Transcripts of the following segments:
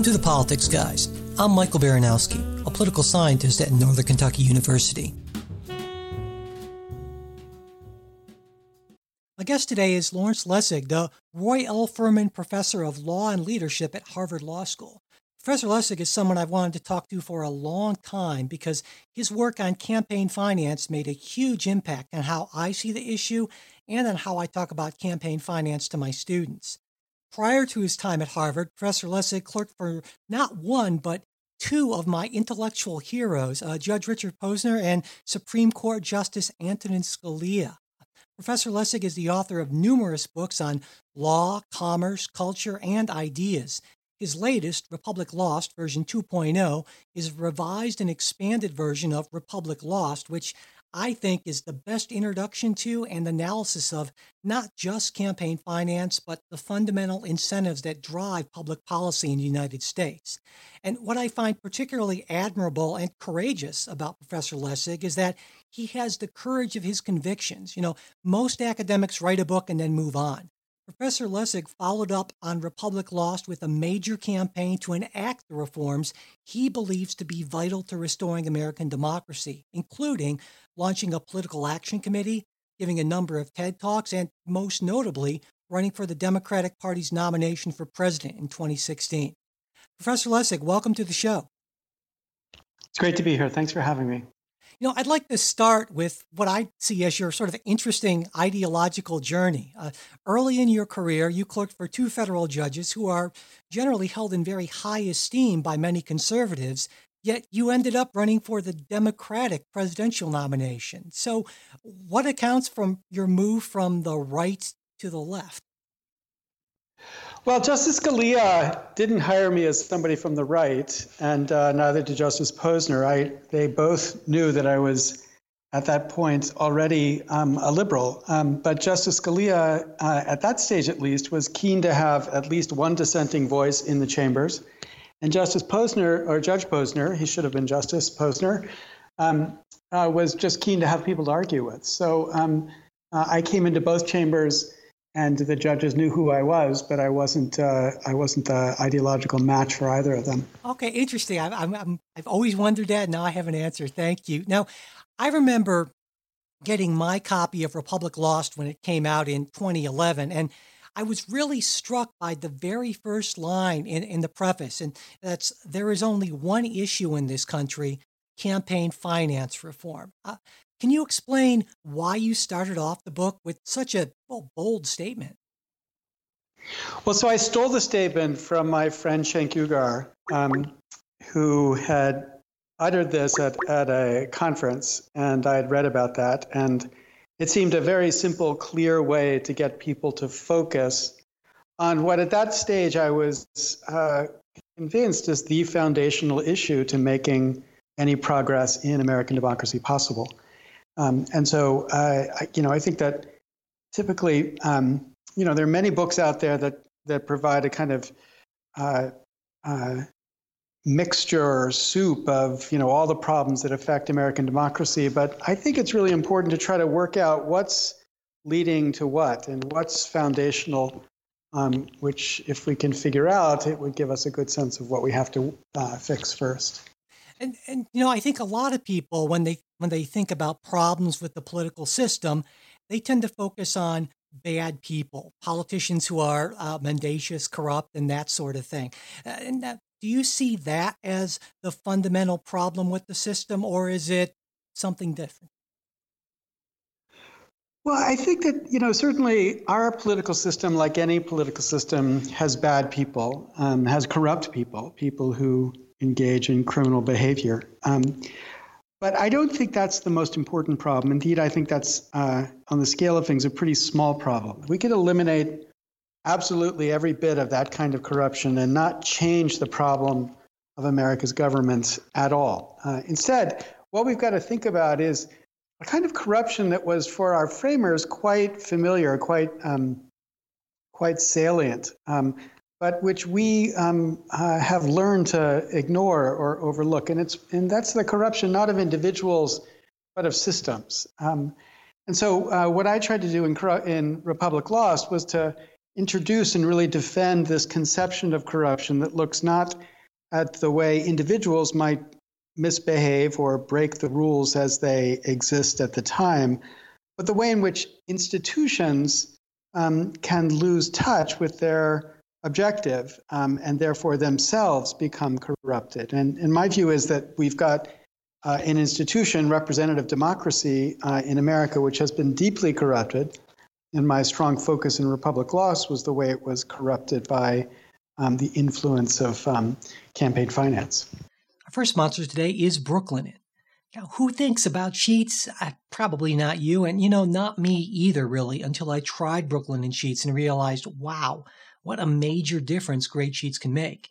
Welcome to the Politics Guys. I'm Michael Baranowski, a political scientist at Northern Kentucky University. My guest today is Lawrence Lessig, the Roy L. Furman Professor of Law and Leadership at Harvard Law School. Professor Lessig is someone I've wanted to talk to for a long time because his work on campaign finance made a huge impact on how I see the issue and on how I talk about campaign finance to my students. Prior to his time at Harvard, Professor Lessig clerked for not one, but two of my intellectual heroes, uh, Judge Richard Posner and Supreme Court Justice Antonin Scalia. Professor Lessig is the author of numerous books on law, commerce, culture, and ideas. His latest, Republic Lost, version 2.0, is a revised and expanded version of Republic Lost, which I think is the best introduction to and analysis of not just campaign finance, but the fundamental incentives that drive public policy in the United States. And what I find particularly admirable and courageous about Professor Lessig is that he has the courage of his convictions. You know, most academics write a book and then move on. Professor Lessig followed up on Republic Lost with a major campaign to enact the reforms he believes to be vital to restoring American democracy, including launching a political action committee, giving a number of TED Talks, and most notably, running for the Democratic Party's nomination for president in 2016. Professor Lessig, welcome to the show. It's great to be here. Thanks for having me. You know, I'd like to start with what I see as your sort of interesting ideological journey. Uh, early in your career, you clerked for two federal judges who are generally held in very high esteem by many conservatives, yet you ended up running for the Democratic presidential nomination. So, what accounts from your move from the right to the left? Well, Justice Scalia didn't hire me as somebody from the right, and uh, neither did Justice Posner. I, they both knew that I was, at that point, already um, a liberal. Um, but Justice Scalia, uh, at that stage at least, was keen to have at least one dissenting voice in the chambers. And Justice Posner, or Judge Posner, he should have been Justice Posner, um, uh, was just keen to have people to argue with. So um, uh, I came into both chambers and the judges knew who I was, but I wasn't. Uh, I wasn't the ideological match for either of them. Okay, interesting. I, I'm, I've always wondered that. Now I have an answer. Thank you. Now, I remember getting my copy of Republic Lost when it came out in 2011, and I was really struck by the very first line in, in the preface, and that's there is only one issue in this country: campaign finance reform. Uh, can you explain why you started off the book with such a well, bold statement? Well, so I stole the statement from my friend Cenk Uygur, um, who had uttered this at, at a conference, and I had read about that. And it seemed a very simple, clear way to get people to focus on what at that stage I was uh, convinced is the foundational issue to making any progress in American democracy possible. Um, and so, uh, I, you know, I think that typically, um, you know, there are many books out there that that provide a kind of uh, uh, mixture or soup of you know all the problems that affect American democracy. But I think it's really important to try to work out what's leading to what and what's foundational. Um, which, if we can figure out, it would give us a good sense of what we have to uh, fix first. And and you know, I think a lot of people when they when they think about problems with the political system, they tend to focus on bad people, politicians who are uh, mendacious, corrupt, and that sort of thing. Uh, and that, do you see that as the fundamental problem with the system, or is it something different? Well, I think that, you know, certainly our political system, like any political system, has bad people, um, has corrupt people, people who engage in criminal behavior. Um, but I don't think that's the most important problem. Indeed, I think that's, uh, on the scale of things, a pretty small problem. We could eliminate absolutely every bit of that kind of corruption and not change the problem of America's government at all. Uh, instead, what we've got to think about is a kind of corruption that was for our framers quite familiar, quite um, quite salient. Um, but which we um, uh, have learned to ignore or overlook. And, it's, and that's the corruption not of individuals, but of systems. Um, and so, uh, what I tried to do in, in Republic Lost was to introduce and really defend this conception of corruption that looks not at the way individuals might misbehave or break the rules as they exist at the time, but the way in which institutions um, can lose touch with their objective um, and therefore themselves become corrupted. And, and my view is that we've got uh, an institution, representative democracy uh, in America, which has been deeply corrupted and my strong focus in Republic Lost was the way it was corrupted by um, the influence of um, campaign finance. Our first sponsor today is Brooklinen. Now, who thinks about sheets? Uh, probably not you, and you know, not me either, really, until I tried Brooklinen sheets and realized, wow, what a major difference great sheets can make.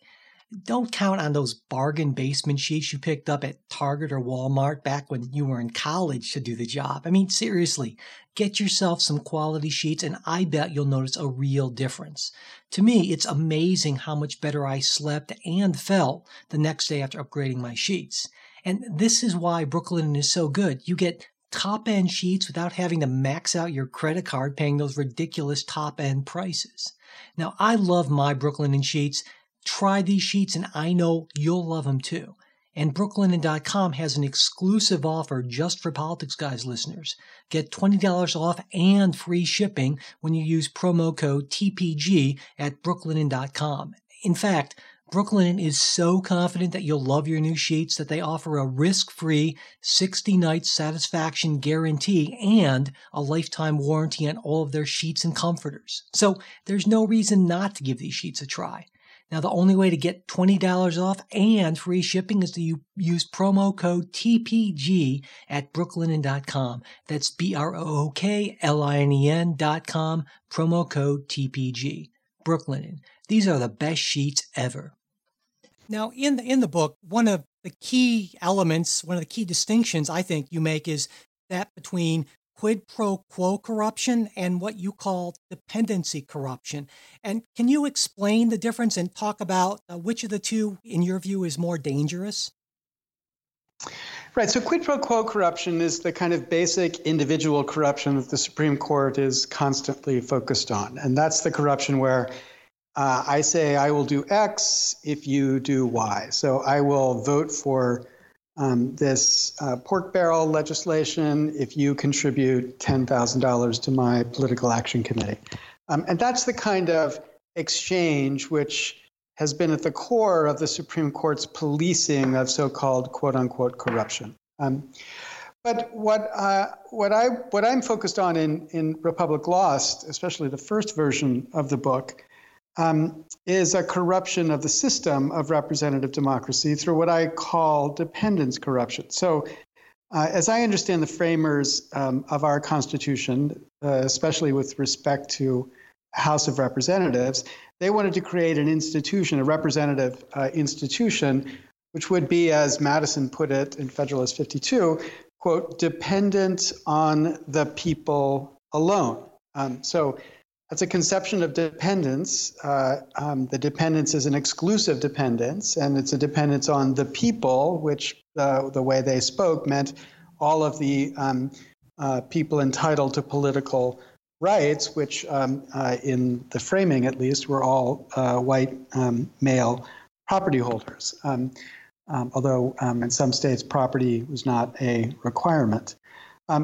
Don't count on those bargain basement sheets you picked up at Target or Walmart back when you were in college to do the job. I mean, seriously, get yourself some quality sheets and I bet you'll notice a real difference. To me, it's amazing how much better I slept and felt the next day after upgrading my sheets. And this is why Brooklinen is so good. You get top end sheets without having to max out your credit card paying those ridiculous top end prices. Now, I love my Brooklinen sheets. Try these sheets and I know you'll love them too. And Brooklinen.com has an exclusive offer just for Politics Guys listeners. Get $20 off and free shipping when you use promo code TPG at Brooklinen.com. In fact, Brooklinen is so confident that you'll love your new sheets that they offer a risk-free 60 night satisfaction guarantee and a lifetime warranty on all of their sheets and comforters. So there's no reason not to give these sheets a try. Now, the only way to get $20 off and free shipping is to use promo code TPG at brooklinen.com. That's B R O O K L I N E N.com, promo code TPG. Brooklinen. These are the best sheets ever. Now, in the, in the book, one of the key elements, one of the key distinctions I think you make is that between quid pro quo corruption and what you call dependency corruption. And can you explain the difference and talk about uh, which of the two, in your view, is more dangerous? Right. So quid pro quo corruption is the kind of basic individual corruption that the Supreme Court is constantly focused on. And that's the corruption where uh, I say I will do X if you do Y. So I will vote for um, this uh, pork barrel legislation if you contribute $10,000 to my political action committee. Um, and that's the kind of exchange which has been at the core of the Supreme Court's policing of so called quote unquote corruption. Um, but what, uh, what, I, what I'm focused on in, in Republic Lost, especially the first version of the book, um, is a corruption of the system of representative democracy through what I call dependence corruption. So, uh, as I understand the framers um, of our Constitution, uh, especially with respect to House of Representatives, they wanted to create an institution, a representative uh, institution, which would be, as Madison put it in Federalist 52, quote, dependent on the people alone. Um, so that's a conception of dependence. Uh, um, the dependence is an exclusive dependence, and it's a dependence on the people, which uh, the way they spoke meant all of the um, uh, people entitled to political rights, which um, uh, in the framing at least were all uh, white um, male property holders. Um, um, although in some states property was not a requirement.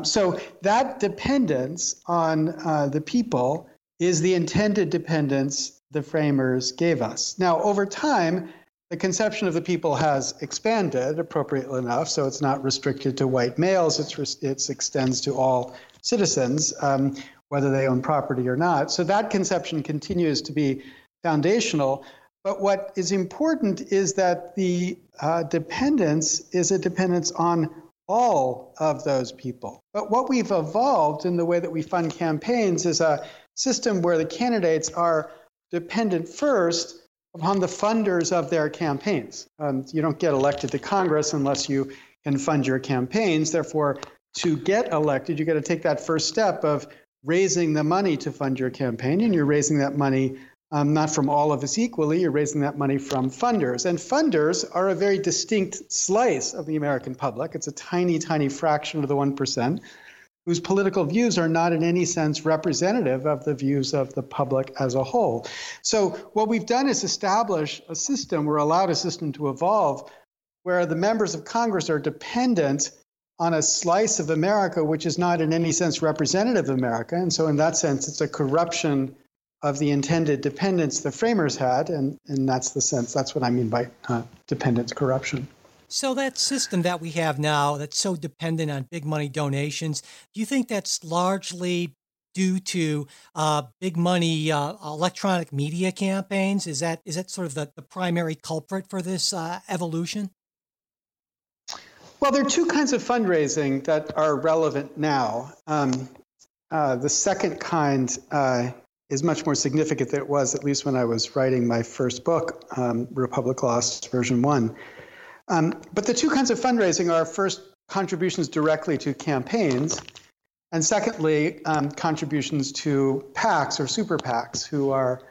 so that dependence on uh, the people is the intended dependence the framers gave us. Now, over time, the conception of the people has expanded appropriately enough, so it's not restricted to white males, it's, it extends to all citizens, um, whether they own property or not. So that conception continues to be foundational. But what is important is that the uh, dependence is a dependence on all of those people. But what we've evolved in the way that we fund campaigns is a system where the candidates are dependent first upon the funders of their campaigns. Um, you don't get elected to Congress unless you can fund your campaigns. Therefore, to get elected, you got to take that first step of raising the money to fund your campaign, and you're raising that money um, not from all of us equally, you're raising that money from funders. And funders are a very distinct slice of the American public. It's a tiny, tiny fraction of the 1%. Whose political views are not in any sense representative of the views of the public as a whole. So, what we've done is establish a system, or allowed a system to evolve, where the members of Congress are dependent on a slice of America which is not in any sense representative of America. And so, in that sense, it's a corruption of the intended dependence the framers had. And, and that's the sense, that's what I mean by uh, dependence corruption. So that system that we have now that's so dependent on big money donations, do you think that's largely due to uh, big money uh, electronic media campaigns? Is that is that sort of the, the primary culprit for this uh, evolution? Well, there are two kinds of fundraising that are relevant now. Um, uh, the second kind uh, is much more significant than it was, at least when I was writing my first book, um, Republic Lost version one. Um, but the two kinds of fundraising are first, contributions directly to campaigns, and secondly, um, contributions to PACs or super PACs who are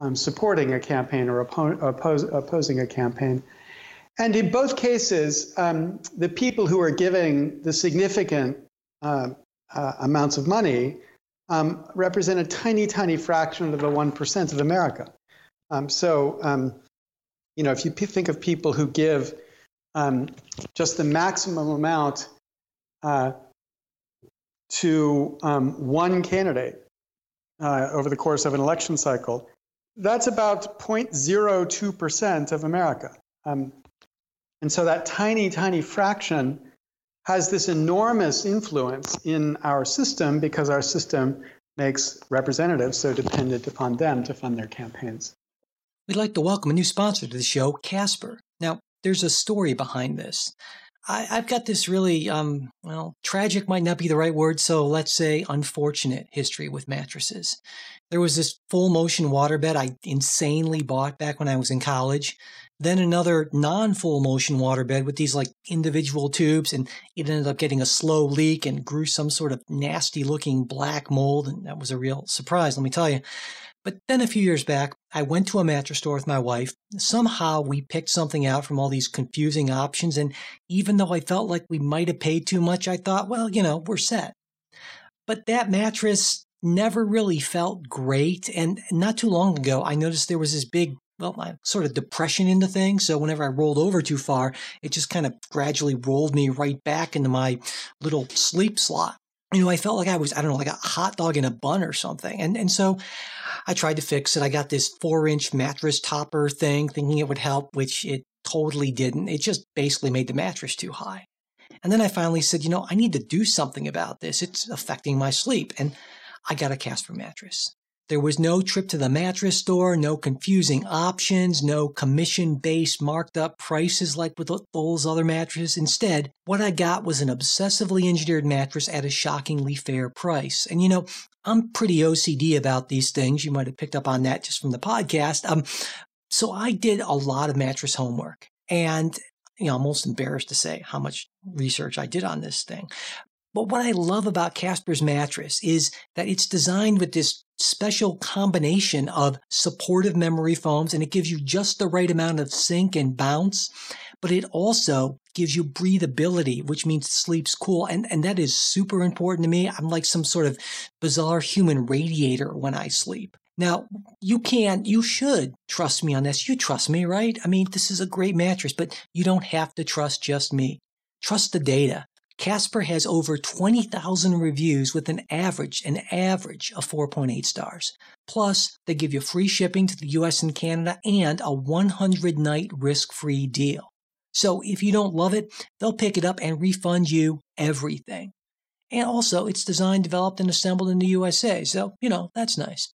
um, supporting a campaign or oppo- oppose, opposing a campaign. And in both cases, um, the people who are giving the significant uh, uh, amounts of money um, represent a tiny, tiny fraction of the 1% of America. Um, so, you know, if you p- think of people who give um, just the maximum amount uh, to um, one candidate uh, over the course of an election cycle, that's about 0.02% of America. Um, and so that tiny, tiny fraction has this enormous influence in our system because our system makes representatives so dependent upon them to fund their campaigns. We'd like to welcome a new sponsor to the show, Casper. Now, there's a story behind this. I, have got this really, um, well, tragic might not be the right word, so let's say unfortunate history with mattresses. There was this full motion waterbed I insanely bought back when I was in college. Then another non full motion waterbed with these like individual tubes, and it ended up getting a slow leak and grew some sort of nasty looking black mold. And that was a real surprise, let me tell you. But then a few years back, I went to a mattress store with my wife. Somehow we picked something out from all these confusing options. And even though I felt like we might have paid too much, I thought, well, you know, we're set. But that mattress never really felt great. And not too long ago, I noticed there was this big, well, sort of depression in the thing. So whenever I rolled over too far, it just kind of gradually rolled me right back into my little sleep slot you know, I felt like I was, I don't know, like a hot dog in a bun or something. And, and so I tried to fix it. I got this four inch mattress topper thing thinking it would help, which it totally didn't. It just basically made the mattress too high. And then I finally said, you know, I need to do something about this. It's affecting my sleep. And I got a Casper mattress. There was no trip to the mattress store, no confusing options, no commission based marked up prices like with those other mattresses. Instead, what I got was an obsessively engineered mattress at a shockingly fair price. And you know, I'm pretty OCD about these things. You might have picked up on that just from the podcast. Um, so I did a lot of mattress homework and you know, I'm almost embarrassed to say how much research I did on this thing. But what I love about Casper's mattress is that it's designed with this special combination of supportive memory foams and it gives you just the right amount of sink and bounce, but it also gives you breathability, which means sleep's cool. And, and that is super important to me. I'm like some sort of bizarre human radiator when I sleep. Now, you can, you should trust me on this. You trust me, right? I mean, this is a great mattress, but you don't have to trust just me. Trust the data. Casper has over 20,000 reviews with an average, an average of 4.8 stars. Plus, they give you free shipping to the US and Canada and a 100 night risk free deal. So if you don't love it, they'll pick it up and refund you everything. And also, it's designed, developed, and assembled in the USA. So, you know, that's nice.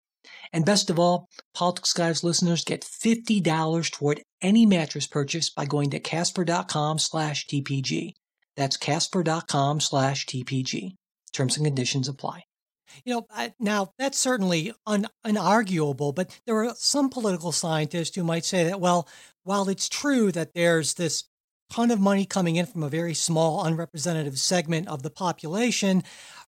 And best of all, Politics Guys listeners get $50 toward any mattress purchase by going to casper.com slash TPG. That's casper.com slash TPG. Terms and conditions apply. You know, I, now that's certainly un, unarguable, but there are some political scientists who might say that, well, while it's true that there's this ton of money coming in from a very small, unrepresentative segment of the population,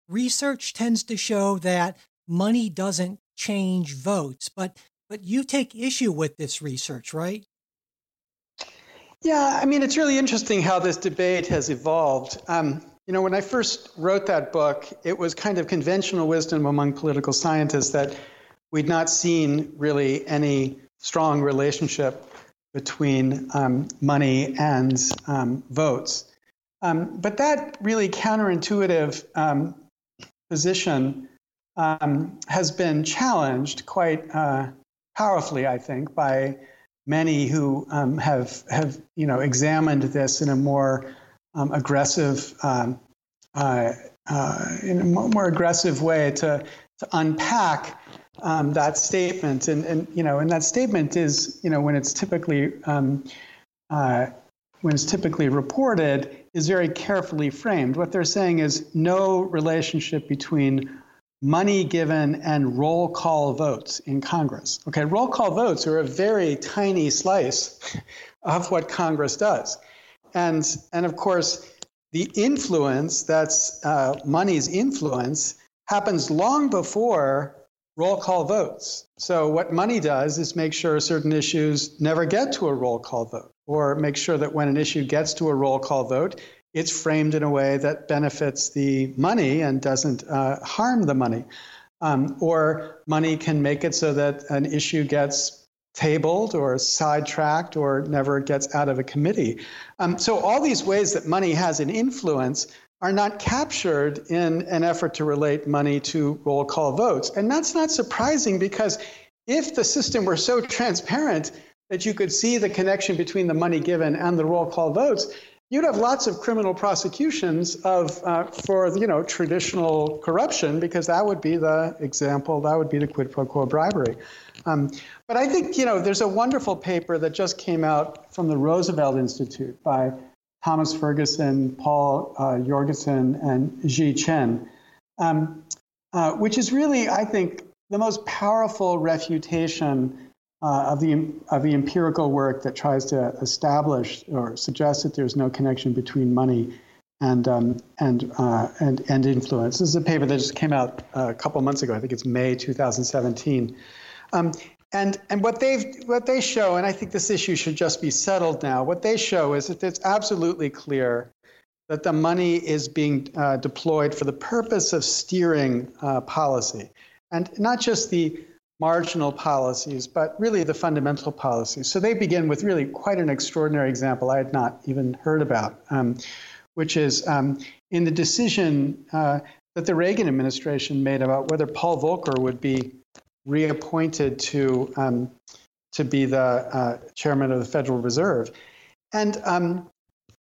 research tends to show that money doesn't change votes. But but you take issue with this research, right? Yeah, I mean, it's really interesting how this debate has evolved. Um, you know, when I first wrote that book, it was kind of conventional wisdom among political scientists that we'd not seen really any strong relationship between um, money and um, votes. Um, but that really counterintuitive um, position um, has been challenged quite uh, powerfully, I think, by many who um, have have you know examined this in a more aggressive uh, uh, in a more aggressive way to to unpack um, that statement. And, and, you know, and that statement is, you know, when it's typically um, uh, when it's typically reported, is very carefully framed. What they're saying is no relationship between money given and roll call votes in Congress. Okay, roll call votes are a very tiny slice of what Congress does. And, and of course, the influence that's uh, money's influence happens long before roll call votes. So, what money does is make sure certain issues never get to a roll call vote, or make sure that when an issue gets to a roll call vote, it's framed in a way that benefits the money and doesn't uh, harm the money. Um, or money can make it so that an issue gets tabled or sidetracked or never gets out of a committee. Um, so, all these ways that money has an influence are not captured in an effort to relate money to roll call votes. And that's not surprising because if the system were so transparent that you could see the connection between the money given and the roll call votes, you'd have lots of criminal prosecutions of uh, for you know traditional corruption because that would be the example that would be the quid pro quo bribery. Um, but i think you know there's a wonderful paper that just came out from the roosevelt institute by Thomas Ferguson, Paul uh, Jorgensen, and Jie Chen, um, uh, which is really, I think, the most powerful refutation uh, of, the, of the empirical work that tries to establish or suggest that there's no connection between money and, um, and, uh, and, and influence. This is a paper that just came out uh, a couple months ago. I think it's May 2017. Um, and, and what, they've, what they show, and I think this issue should just be settled now, what they show is that it's absolutely clear that the money is being uh, deployed for the purpose of steering uh, policy. And not just the marginal policies, but really the fundamental policies. So they begin with really quite an extraordinary example I had not even heard about, um, which is um, in the decision uh, that the Reagan administration made about whether Paul Volcker would be reappointed to um, to be the uh, chairman of the Federal Reserve, and um,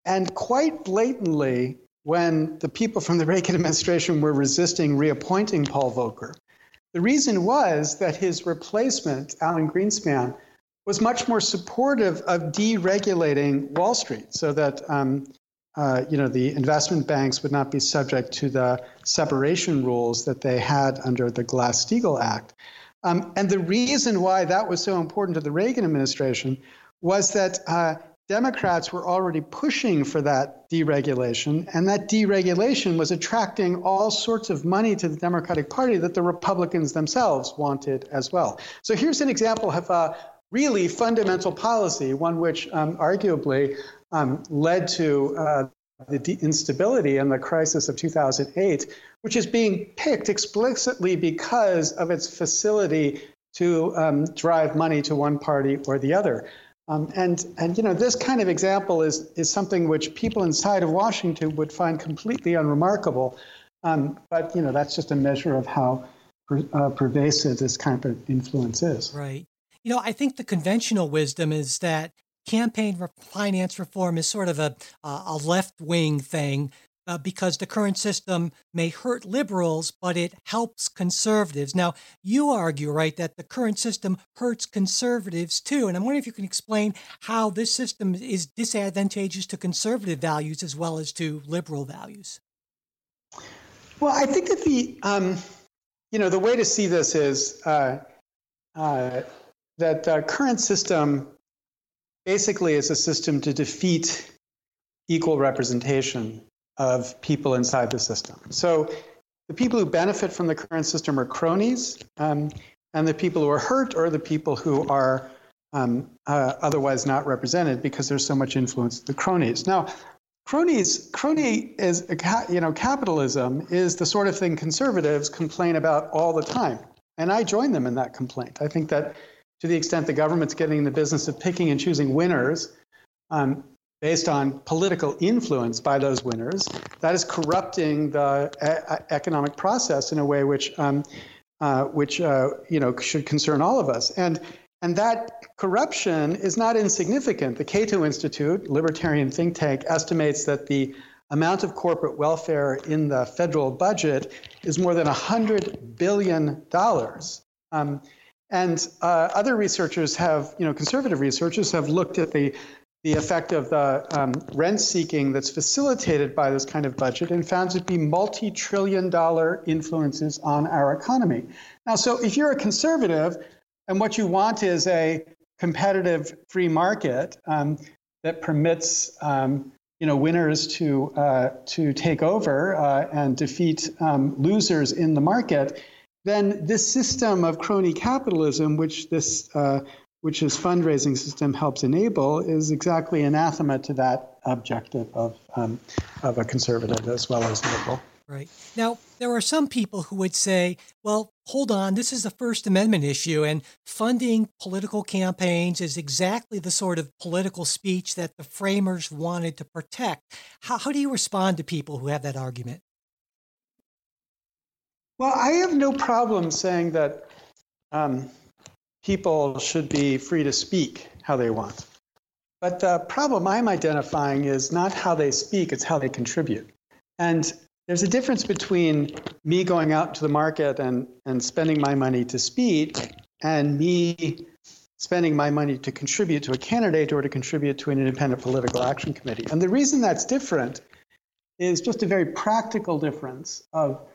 and quite blatantly, when the people from the Reagan administration were resisting reappointing Paul Volcker, the reason was that his replacement, Alan Greenspan, was much more supportive of deregulating Wall Street, so that um, uh, you know the investment banks would not be subject to the separation rules that they had under the Glass-Steagall Act. Um, and the reason why that was so important to the Reagan administration was that uh, Democrats were already pushing for that deregulation, and that deregulation was attracting all sorts of money to the Democratic Party that the Republicans themselves wanted as well. So here's an example of a really fundamental policy, one which um, arguably um, led to uh, the instability and the crisis of 2008, which is being picked explicitly because of its facility to um, drive money to one party or the other. Um, and, and you know this kind of example is, is something which people inside of Washington would find completely unremarkable. Um, but you know that's just a measure of how per, uh, pervasive this kind of influence is. Right. You know, I think the conventional wisdom is that campaign finance reform is sort of a, a left wing thing uh, because the current system may hurt liberals, but it helps conservatives. Now, you argue, right, that the current system hurts conservatives too. And I'm wondering if you can explain how this system is disadvantageous to conservative values as well as to liberal values. Well, I think that the, um, you know, the way to see this is uh, uh, that the current system basically is a system to defeat equal representation of people inside the system. So the people who benefit from the current system are cronies, um, and the people who are hurt are the people who are um, uh, otherwise not represented because there's so much influence of the cronies. Now, cronies crony is you know capitalism is the sort of thing conservatives complain about all the time and i join them in that complaint i think that to the extent the government's getting in the business of picking and choosing winners um, based on political influence by those winners that is corrupting the a- economic process in a way which um, uh, which uh, you know should concern all of us and and that corruption is not insignificant. The Cato Institute, libertarian think tank, estimates that the amount of corporate welfare in the federal budget is more than $100 billion. Um, and uh, other researchers have, you know, conservative researchers have looked at the, the effect of the um, rent seeking that's facilitated by this kind of budget and found to be multi trillion dollar influences on our economy. Now, so if you're a conservative, and what you want is a competitive free market um, that permits um, you know winners to uh, to take over uh, and defeat um, losers in the market. Then this system of crony capitalism, which this uh, which his fundraising system helps enable, is exactly anathema to that objective of um, of a conservative as well as liberal. Right. Now, there are some people who would say, well, hold on, this is a First Amendment issue, and funding political campaigns is exactly the sort of political speech that the framers wanted to protect. How, how do you respond to people who have that argument? Well, I have no problem saying that um, people should be free to speak how they want. But the problem I'm identifying is not how they speak, it's how they contribute. And there's a difference between me going out to the market and, and spending my money to speak and me spending my money to contribute to a candidate or to contribute to an independent political action committee. And the reason that's different is just a very practical difference of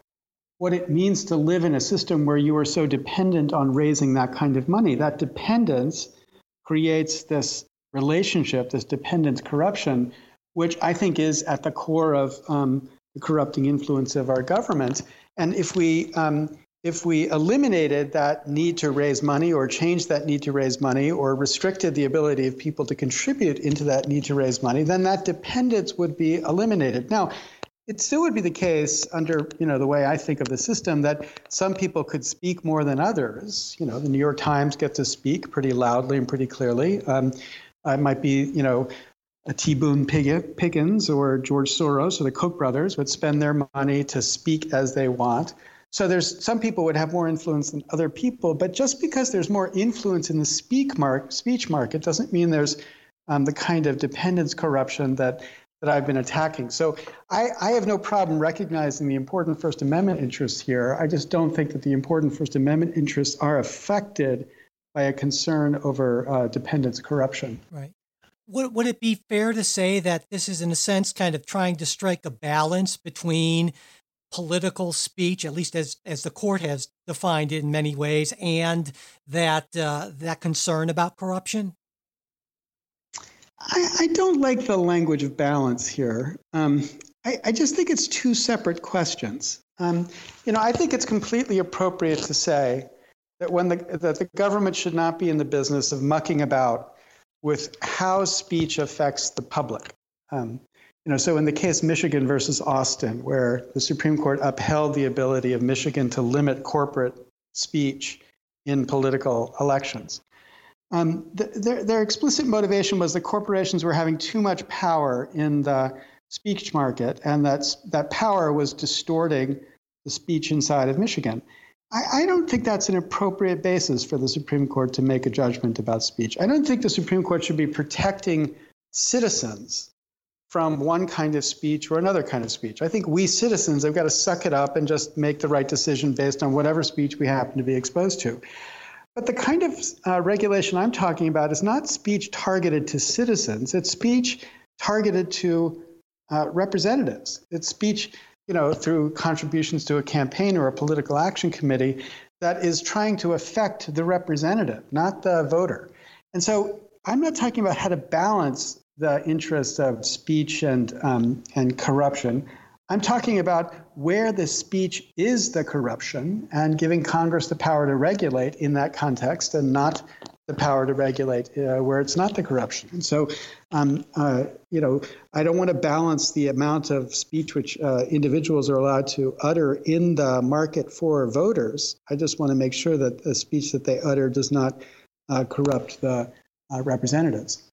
what it means to live in a system where you are so dependent on raising that kind of money. That dependence creates this relationship, this dependence corruption, which I think is at the core of um, the corrupting influence of our government. And if we um, if we eliminated that need to raise money or changed that need to raise money or restricted the ability of people to contribute into that need to raise money, then that dependence would be eliminated. Now, it still would be the case under you know the way I think of the system that some people could speak more than others. You know, the New York Times gets to speak pretty loudly and pretty clearly. Um, it might be you know T. Boone Pickens or George Soros or the Koch brothers would spend their money to speak as they want. So there's some people would have more influence than other people, but just because there's more influence in the speak mark, speech market doesn't mean there's um, the kind of dependence corruption that that I've been attacking. So I, I, have no problem recognizing the important First Amendment interests here. I just don't think that the important First Amendment interests are affected by a concern over uh, dependence corruption. Right would, would it be fair to say that this is, in a sense, kind of trying to strike a balance between political speech, at least as, as the court has defined it in many ways, and that, uh, that concern about corruption? I, I, don't like the language of balance here. Um, I, I, just think it's two separate questions. Um, you know, I think it's completely appropriate to say that when the, that the government should not be in the business of mucking about with how speech affects the public. Um, you know, so in the case Michigan versus Austin, where the Supreme Court upheld the ability of Michigan to limit corporate speech in political elections, um, th- their, their explicit motivation was that corporations were having too much power in the speech market, and that that power was distorting the speech inside of Michigan. I, I don't think that's an appropriate basis for the Supreme Court to make a judgment about speech. I don't think the Supreme Court should be protecting citizens from one kind of speech or another kind of speech. I think we citizens have got to suck it up and just make the right decision based on whatever speech we happen to be exposed to. But the kind of uh, regulation I'm talking about is not speech targeted to citizens, it's speech targeted to uh, representatives. It's speech you know, through contributions to a campaign or a political action committee that is trying to affect the representative, not the voter. And so I'm not talking about how to balance the interests of speech and, um, and corruption. I'm talking about where the speech is the corruption and giving Congress the power to regulate in that context and not the power to regulate uh, where it's not the corruption. And so, um, uh, you know, I don't want to balance the amount of speech which uh, individuals are allowed to utter in the market for voters. I just want to make sure that the speech that they utter does not uh, corrupt the uh, representatives.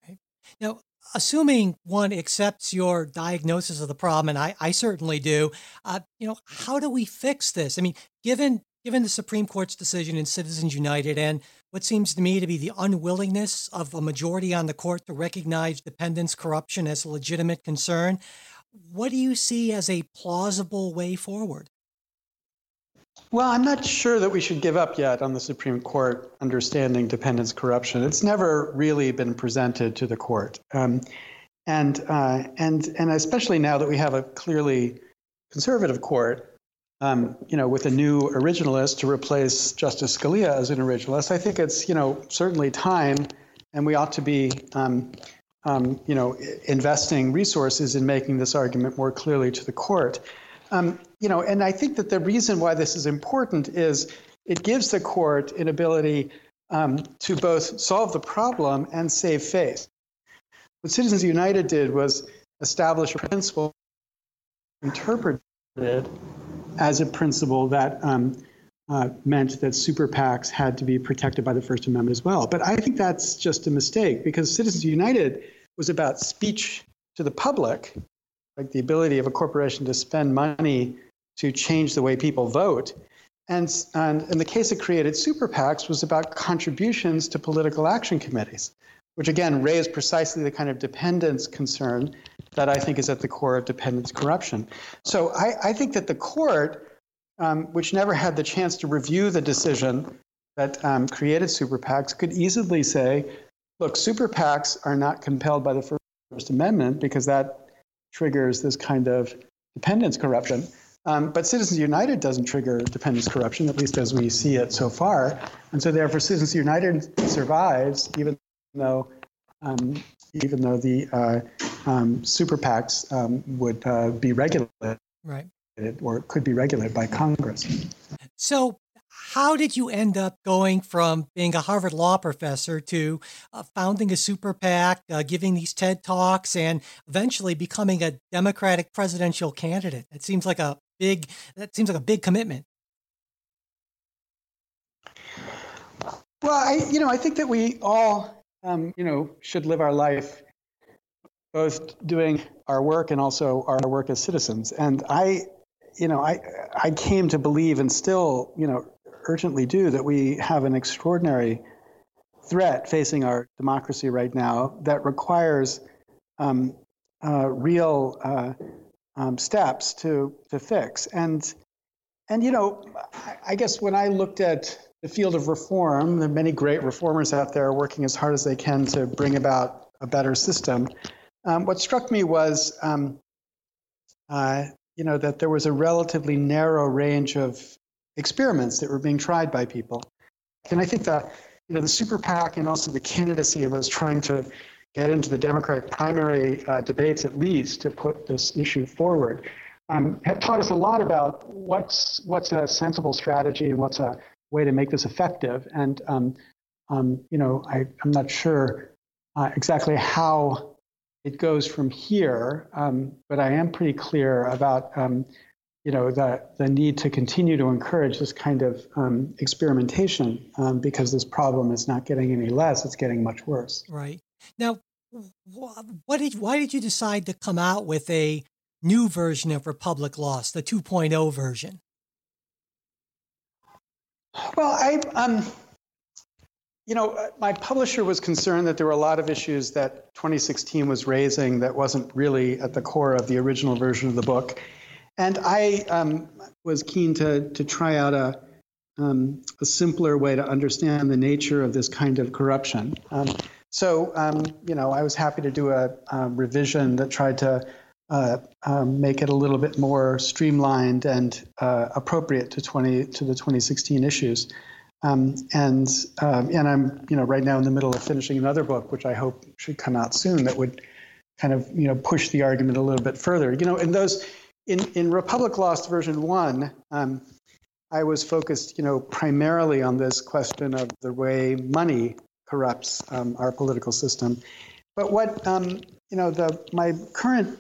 Now, assuming one accepts your diagnosis of the problem, and I, I certainly do, uh, you know, how do we fix this? I mean, given given the Supreme Court's decision in Citizens United and what seems to me to be the unwillingness of a majority on the court to recognize dependence corruption as a legitimate concern, what do you see as a plausible way forward? Well, I'm not sure that we should give up yet on the Supreme Court understanding dependence corruption. It's never really been presented to the court, um, and uh, and and especially now that we have a clearly conservative court, um, you know, with a new originalist to replace Justice Scalia as an originalist, I think it's you know certainly time, and we ought to be. Um, um you know, investing resources in making this argument more clearly to the court. Um, you know, and I think that the reason why this is important is it gives the court an ability um, to both solve the problem and save face. What Citizens United did was establish a principle interpreted as a principle that um, uh, meant that super PACs had to be protected by the First Amendment as well. But I think that's just a mistake because Citizens United was about speech to the public like the ability of a corporation to spend money to change the way people vote. And, and in the case that created super PACs was about contributions to political action committees, which again raised precisely the kind of dependence concern that I think is at the core of dependence corruption. So I, I think that the court, um, which never had the chance to review the decision that um, created super PACs, could easily say, look, super PACs are not compelled by the First Amendment because that triggers this kind of dependence corruption. Um, but Citizens United doesn't trigger dependence corruption, at least as we see it so far. And so therefore, Citizens United survives, even though um, even though the uh, um, super PACs um, would uh, be regulated, right, or could be regulated by Congress. So how did you end up going from being a Harvard law professor to uh, founding a super PAC, uh, giving these TED Talks, and eventually becoming a Democratic presidential candidate? It seems like a big that seems like a big commitment. Well, I you know I think that we all um, you know should live our life both doing our work and also our work as citizens. And I you know I I came to believe and still you know urgently do that we have an extraordinary threat facing our democracy right now that requires um, uh, real uh, um, steps to to fix. And and you know, I guess when I looked at the field of reform, there are many great reformers out there working as hard as they can to bring about a better system. Um, what struck me was, um, uh, you know, that there was a relatively narrow range of experiments that were being tried by people. And I think that you know the super PAC and also the candidacy of us trying to get into the Democratic primary uh, debates at least to put this issue forward um, have taught us a lot about what's what's a sensible strategy and what's a way to make this effective. And um, um, you know, I, am not sure uh, exactly how it goes from here, um, but I am pretty clear about um, you know, the, the need to continue to encourage this kind of um, experimentation um, because this problem is not getting any less, it's getting much worse. Right. Now, what did, why did you decide to come out with a new version of Republic Lost, the 2.0 version? Well, I, um, you know, uh, my publisher was concerned that there were a lot of issues that 2016 was raising that wasn't really at the core of the original version of the book. And I um, was keen to, to try out a, um, a simpler way to understand the nature of this kind of corruption. Um, so, um, you know, I was happy to do a, revision that tried to uh, um, make it a little bit more streamlined and uh, appropriate to 20 to the 2016 issues. Um, and and I'm you know right now in the middle of finishing another book, which I hope should come out soon, that would kind of you know push the argument a little bit further. You know, in those in, in Republic Lost version one, um, I was focused, you know, primarily on this question of the way money corrupts um, our political system. But what um, you know, the my current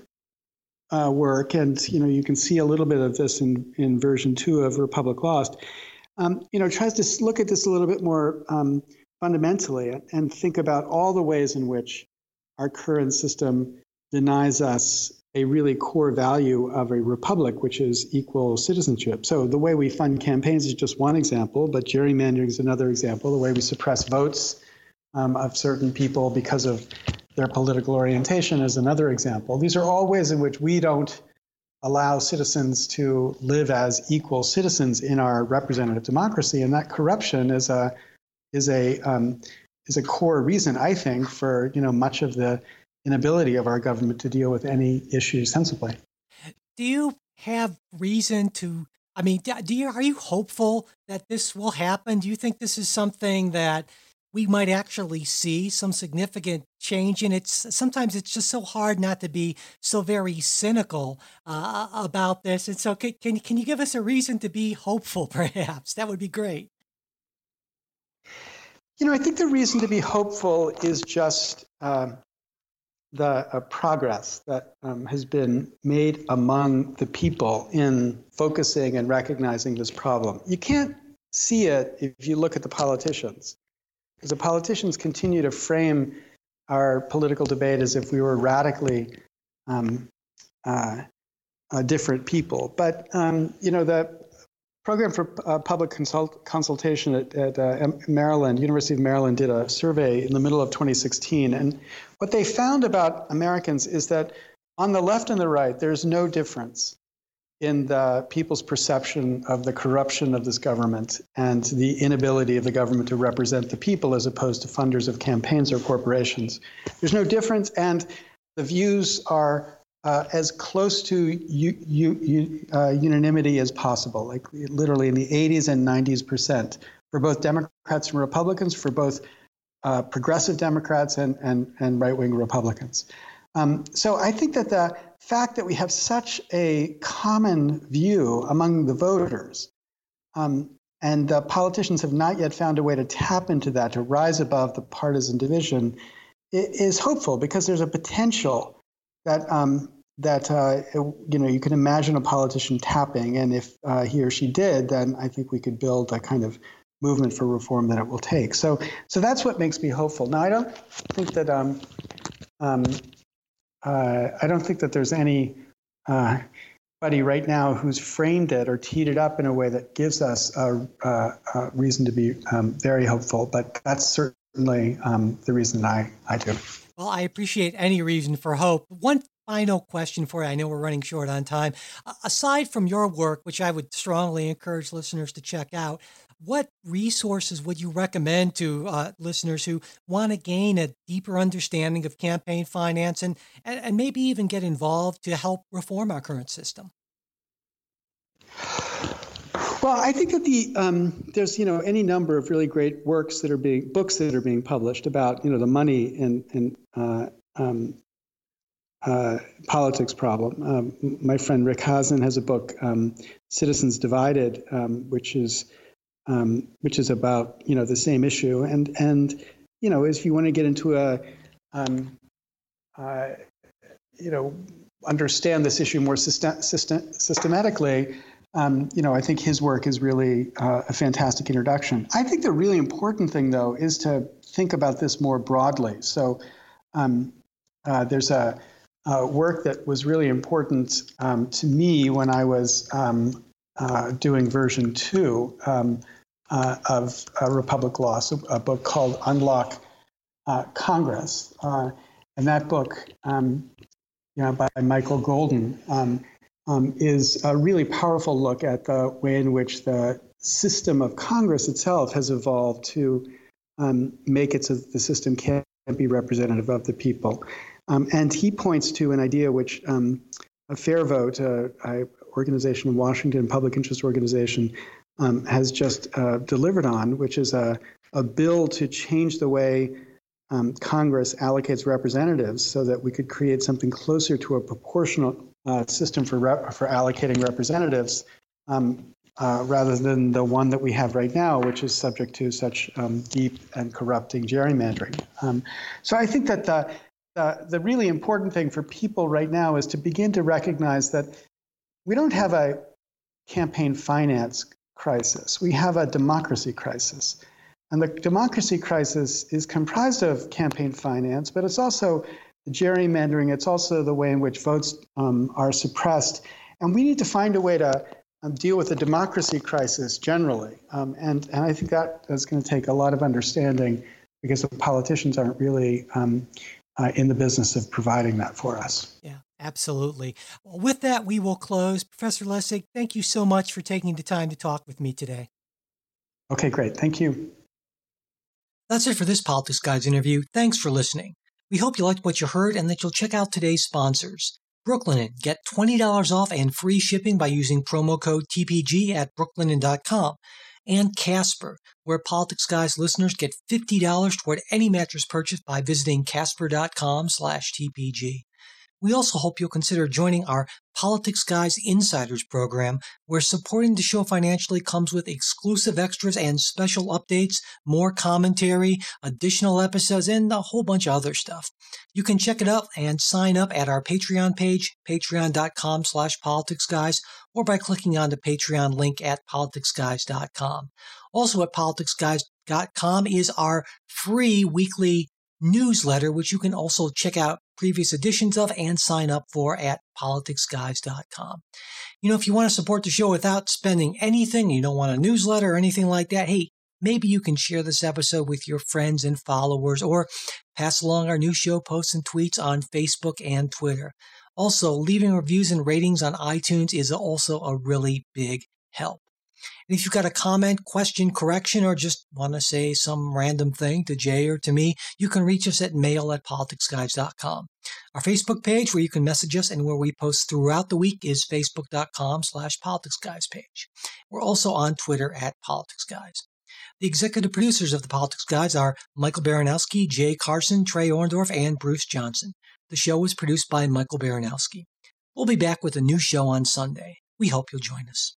uh, work, and you know, you can see a little bit of this in in version two of Republic Lost. Um, you know, tries to look at this a little bit more um, fundamentally and think about all the ways in which our current system denies us a really core value of a republic, which is equal citizenship. So the way we fund campaigns is just one example, but gerrymandering is another example. The way we suppress votes um, of certain people because of their political orientation is another example. These are all ways in which we don't allow citizens to live as equal citizens in our representative democracy, and that corruption is a is a um, is a core reason, I think, for you know much of the inability of our government to deal with any issues sensibly. Do you have reason to? I mean, do you are you hopeful that this will happen? Do you think this is something that we might actually see some significant change in it's Sometimes it's just so hard not to be so very cynical uh, about this. And so, can, can can you give us a reason to be hopeful? Perhaps that would be great. You know, I think the reason to be hopeful is just um, the uh, progress that um, has been made among the people in focusing and recognizing this problem. You can't see it if you look at the politicians, because the politicians continue to frame our political debate as if we were radically um, uh, uh, different people. But um, you know the program for uh, public consult- consultation at, at uh, Maryland, University of Maryland, did a survey in the middle of 2016, and what they found about Americans is that on the left and the right, there's no difference in the people's perception of the corruption of this government and the inability of the government to represent the people as opposed to funders of campaigns or corporations. There's no difference, and the views are uh, as close to u- u- uh, unanimity as possible, like literally in the 80s and 90s percent for both Democrats and Republicans, for both uh, progressive Democrats and, and, and right wing Republicans. Um, so I think that the fact that we have such a common view among the voters, um, and the politicians have not yet found a way to tap into that, to rise above the partisan division, is hopeful because there's a potential that um, that uh, you know you can imagine a politician tapping, and if uh, he or she did, then I think we could build a kind of movement for reform that it will take. So so that's what makes me hopeful. Now I don't think that um, um, uh, I don't think that there's any uh, buddy right now who's framed it or teed it up in a way that gives us a, a, a reason to be um, very hopeful. But that's certainly um, the reason I, I do. Well, I appreciate any reason for hope. One final question for you. I know we're running short on time. Aside from your work, which I would strongly encourage listeners to check out, what resources would you recommend to uh, listeners who want to gain a deeper understanding of campaign finance and, and maybe even get involved to help reform our current system? Well, I think that the um, there's you know any number of really great works that are being books that are being published about you know the money and and uh, um, uh, politics problem. Um, my friend Rick Hasen has a book, um, Citizens Divided, um, which is um, which is about you know the same issue. And and you know if you want to get into a uh, you know understand this issue more system, system, systematically, um, you know, I think his work is really uh, a fantastic introduction. I think the really important thing, though, is to think about this more broadly. So um, uh, there's a, a, work that was really important um, to me when I was um, uh, doing version two um, uh, of Republic Lost, a, a, book called Unlock uh, Congress. Uh, and that book, um, you know, by Michael Golden, um, is a really powerful look at the way in which the system of Congress itself has evolved to um, make it so that the system can't be representative of the people. Um, and he points to an idea which um, a fair vote, uh, a organization in Washington, public interest organization, um, has just uh, delivered on, which is a, a bill to change the way um, Congress allocates representatives so that we could create something closer to a proportional uh, system for rep- for allocating representatives, um, uh, rather than the one that we have right now, which is subject to such um, deep and corrupting gerrymandering. Um, so I think that the, the, the really important thing for people right now is to begin to recognize that we don't have a campaign finance crisis, we have a democracy crisis. And the democracy crisis is comprised of campaign finance, but it's also gerrymandering, it's also the way in which votes um, are suppressed. And we need to find a way to um, deal with the democracy crisis generally. Um, and, and I think that is going to take a lot of understanding because the politicians aren't really um, uh, in the business of providing that for us. Yeah, absolutely. Well, with that, we will close. Professor Lessig, thank you so much for taking the time to talk with me today. Okay, great. Thank you. That's it for this Politics Guys interview. Thanks for listening. We hope you liked what you heard and that you'll check out today's sponsors. Brooklinen. Get $20 off and free shipping by using promo code TPG at brooklinen.com. And Casper, where Politics Guys listeners get $50 toward any mattress purchase by visiting casper.com slash TPG. We also hope you'll consider joining our Politics Guys Insiders program, where supporting the show financially comes with exclusive extras and special updates, more commentary, additional episodes, and a whole bunch of other stuff. You can check it out and sign up at our Patreon page, patreon.com slash politicsguys, or by clicking on the Patreon link at politicsguys.com. Also at politicsguys.com is our free weekly newsletter, which you can also check out previous editions of and sign up for at politicsguys.com. You know, if you want to support the show without spending anything, you don't want a newsletter or anything like that, hey, maybe you can share this episode with your friends and followers or pass along our new show posts and tweets on Facebook and Twitter. Also, leaving reviews and ratings on iTunes is also a really big help. And if you've got a comment, question, correction, or just want to say some random thing to Jay or to me, you can reach us at mail at politicsguys.com. Our Facebook page where you can message us and where we post throughout the week is facebook.com slash politicsguys page. We're also on Twitter at politicsguys. The executive producers of the Politics Guys are Michael Baranowski, Jay Carson, Trey Orndorff, and Bruce Johnson. The show was produced by Michael Baranowski. We'll be back with a new show on Sunday. We hope you'll join us.